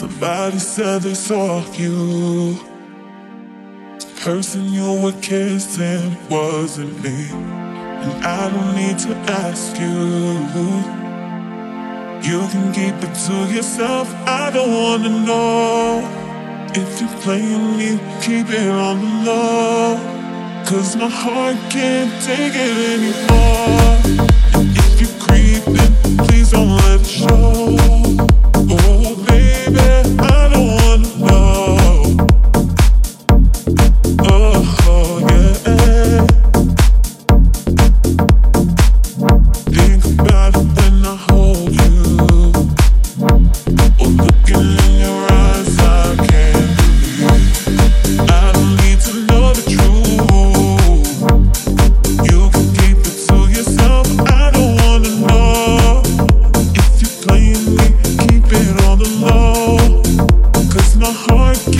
Somebody said they saw you. The person you were kissing wasn't me. And I don't need to ask you. You can keep it to yourself. I don't wanna know. If you're playing me, keep it on the low. Cause my heart can't take it anymore. my heart.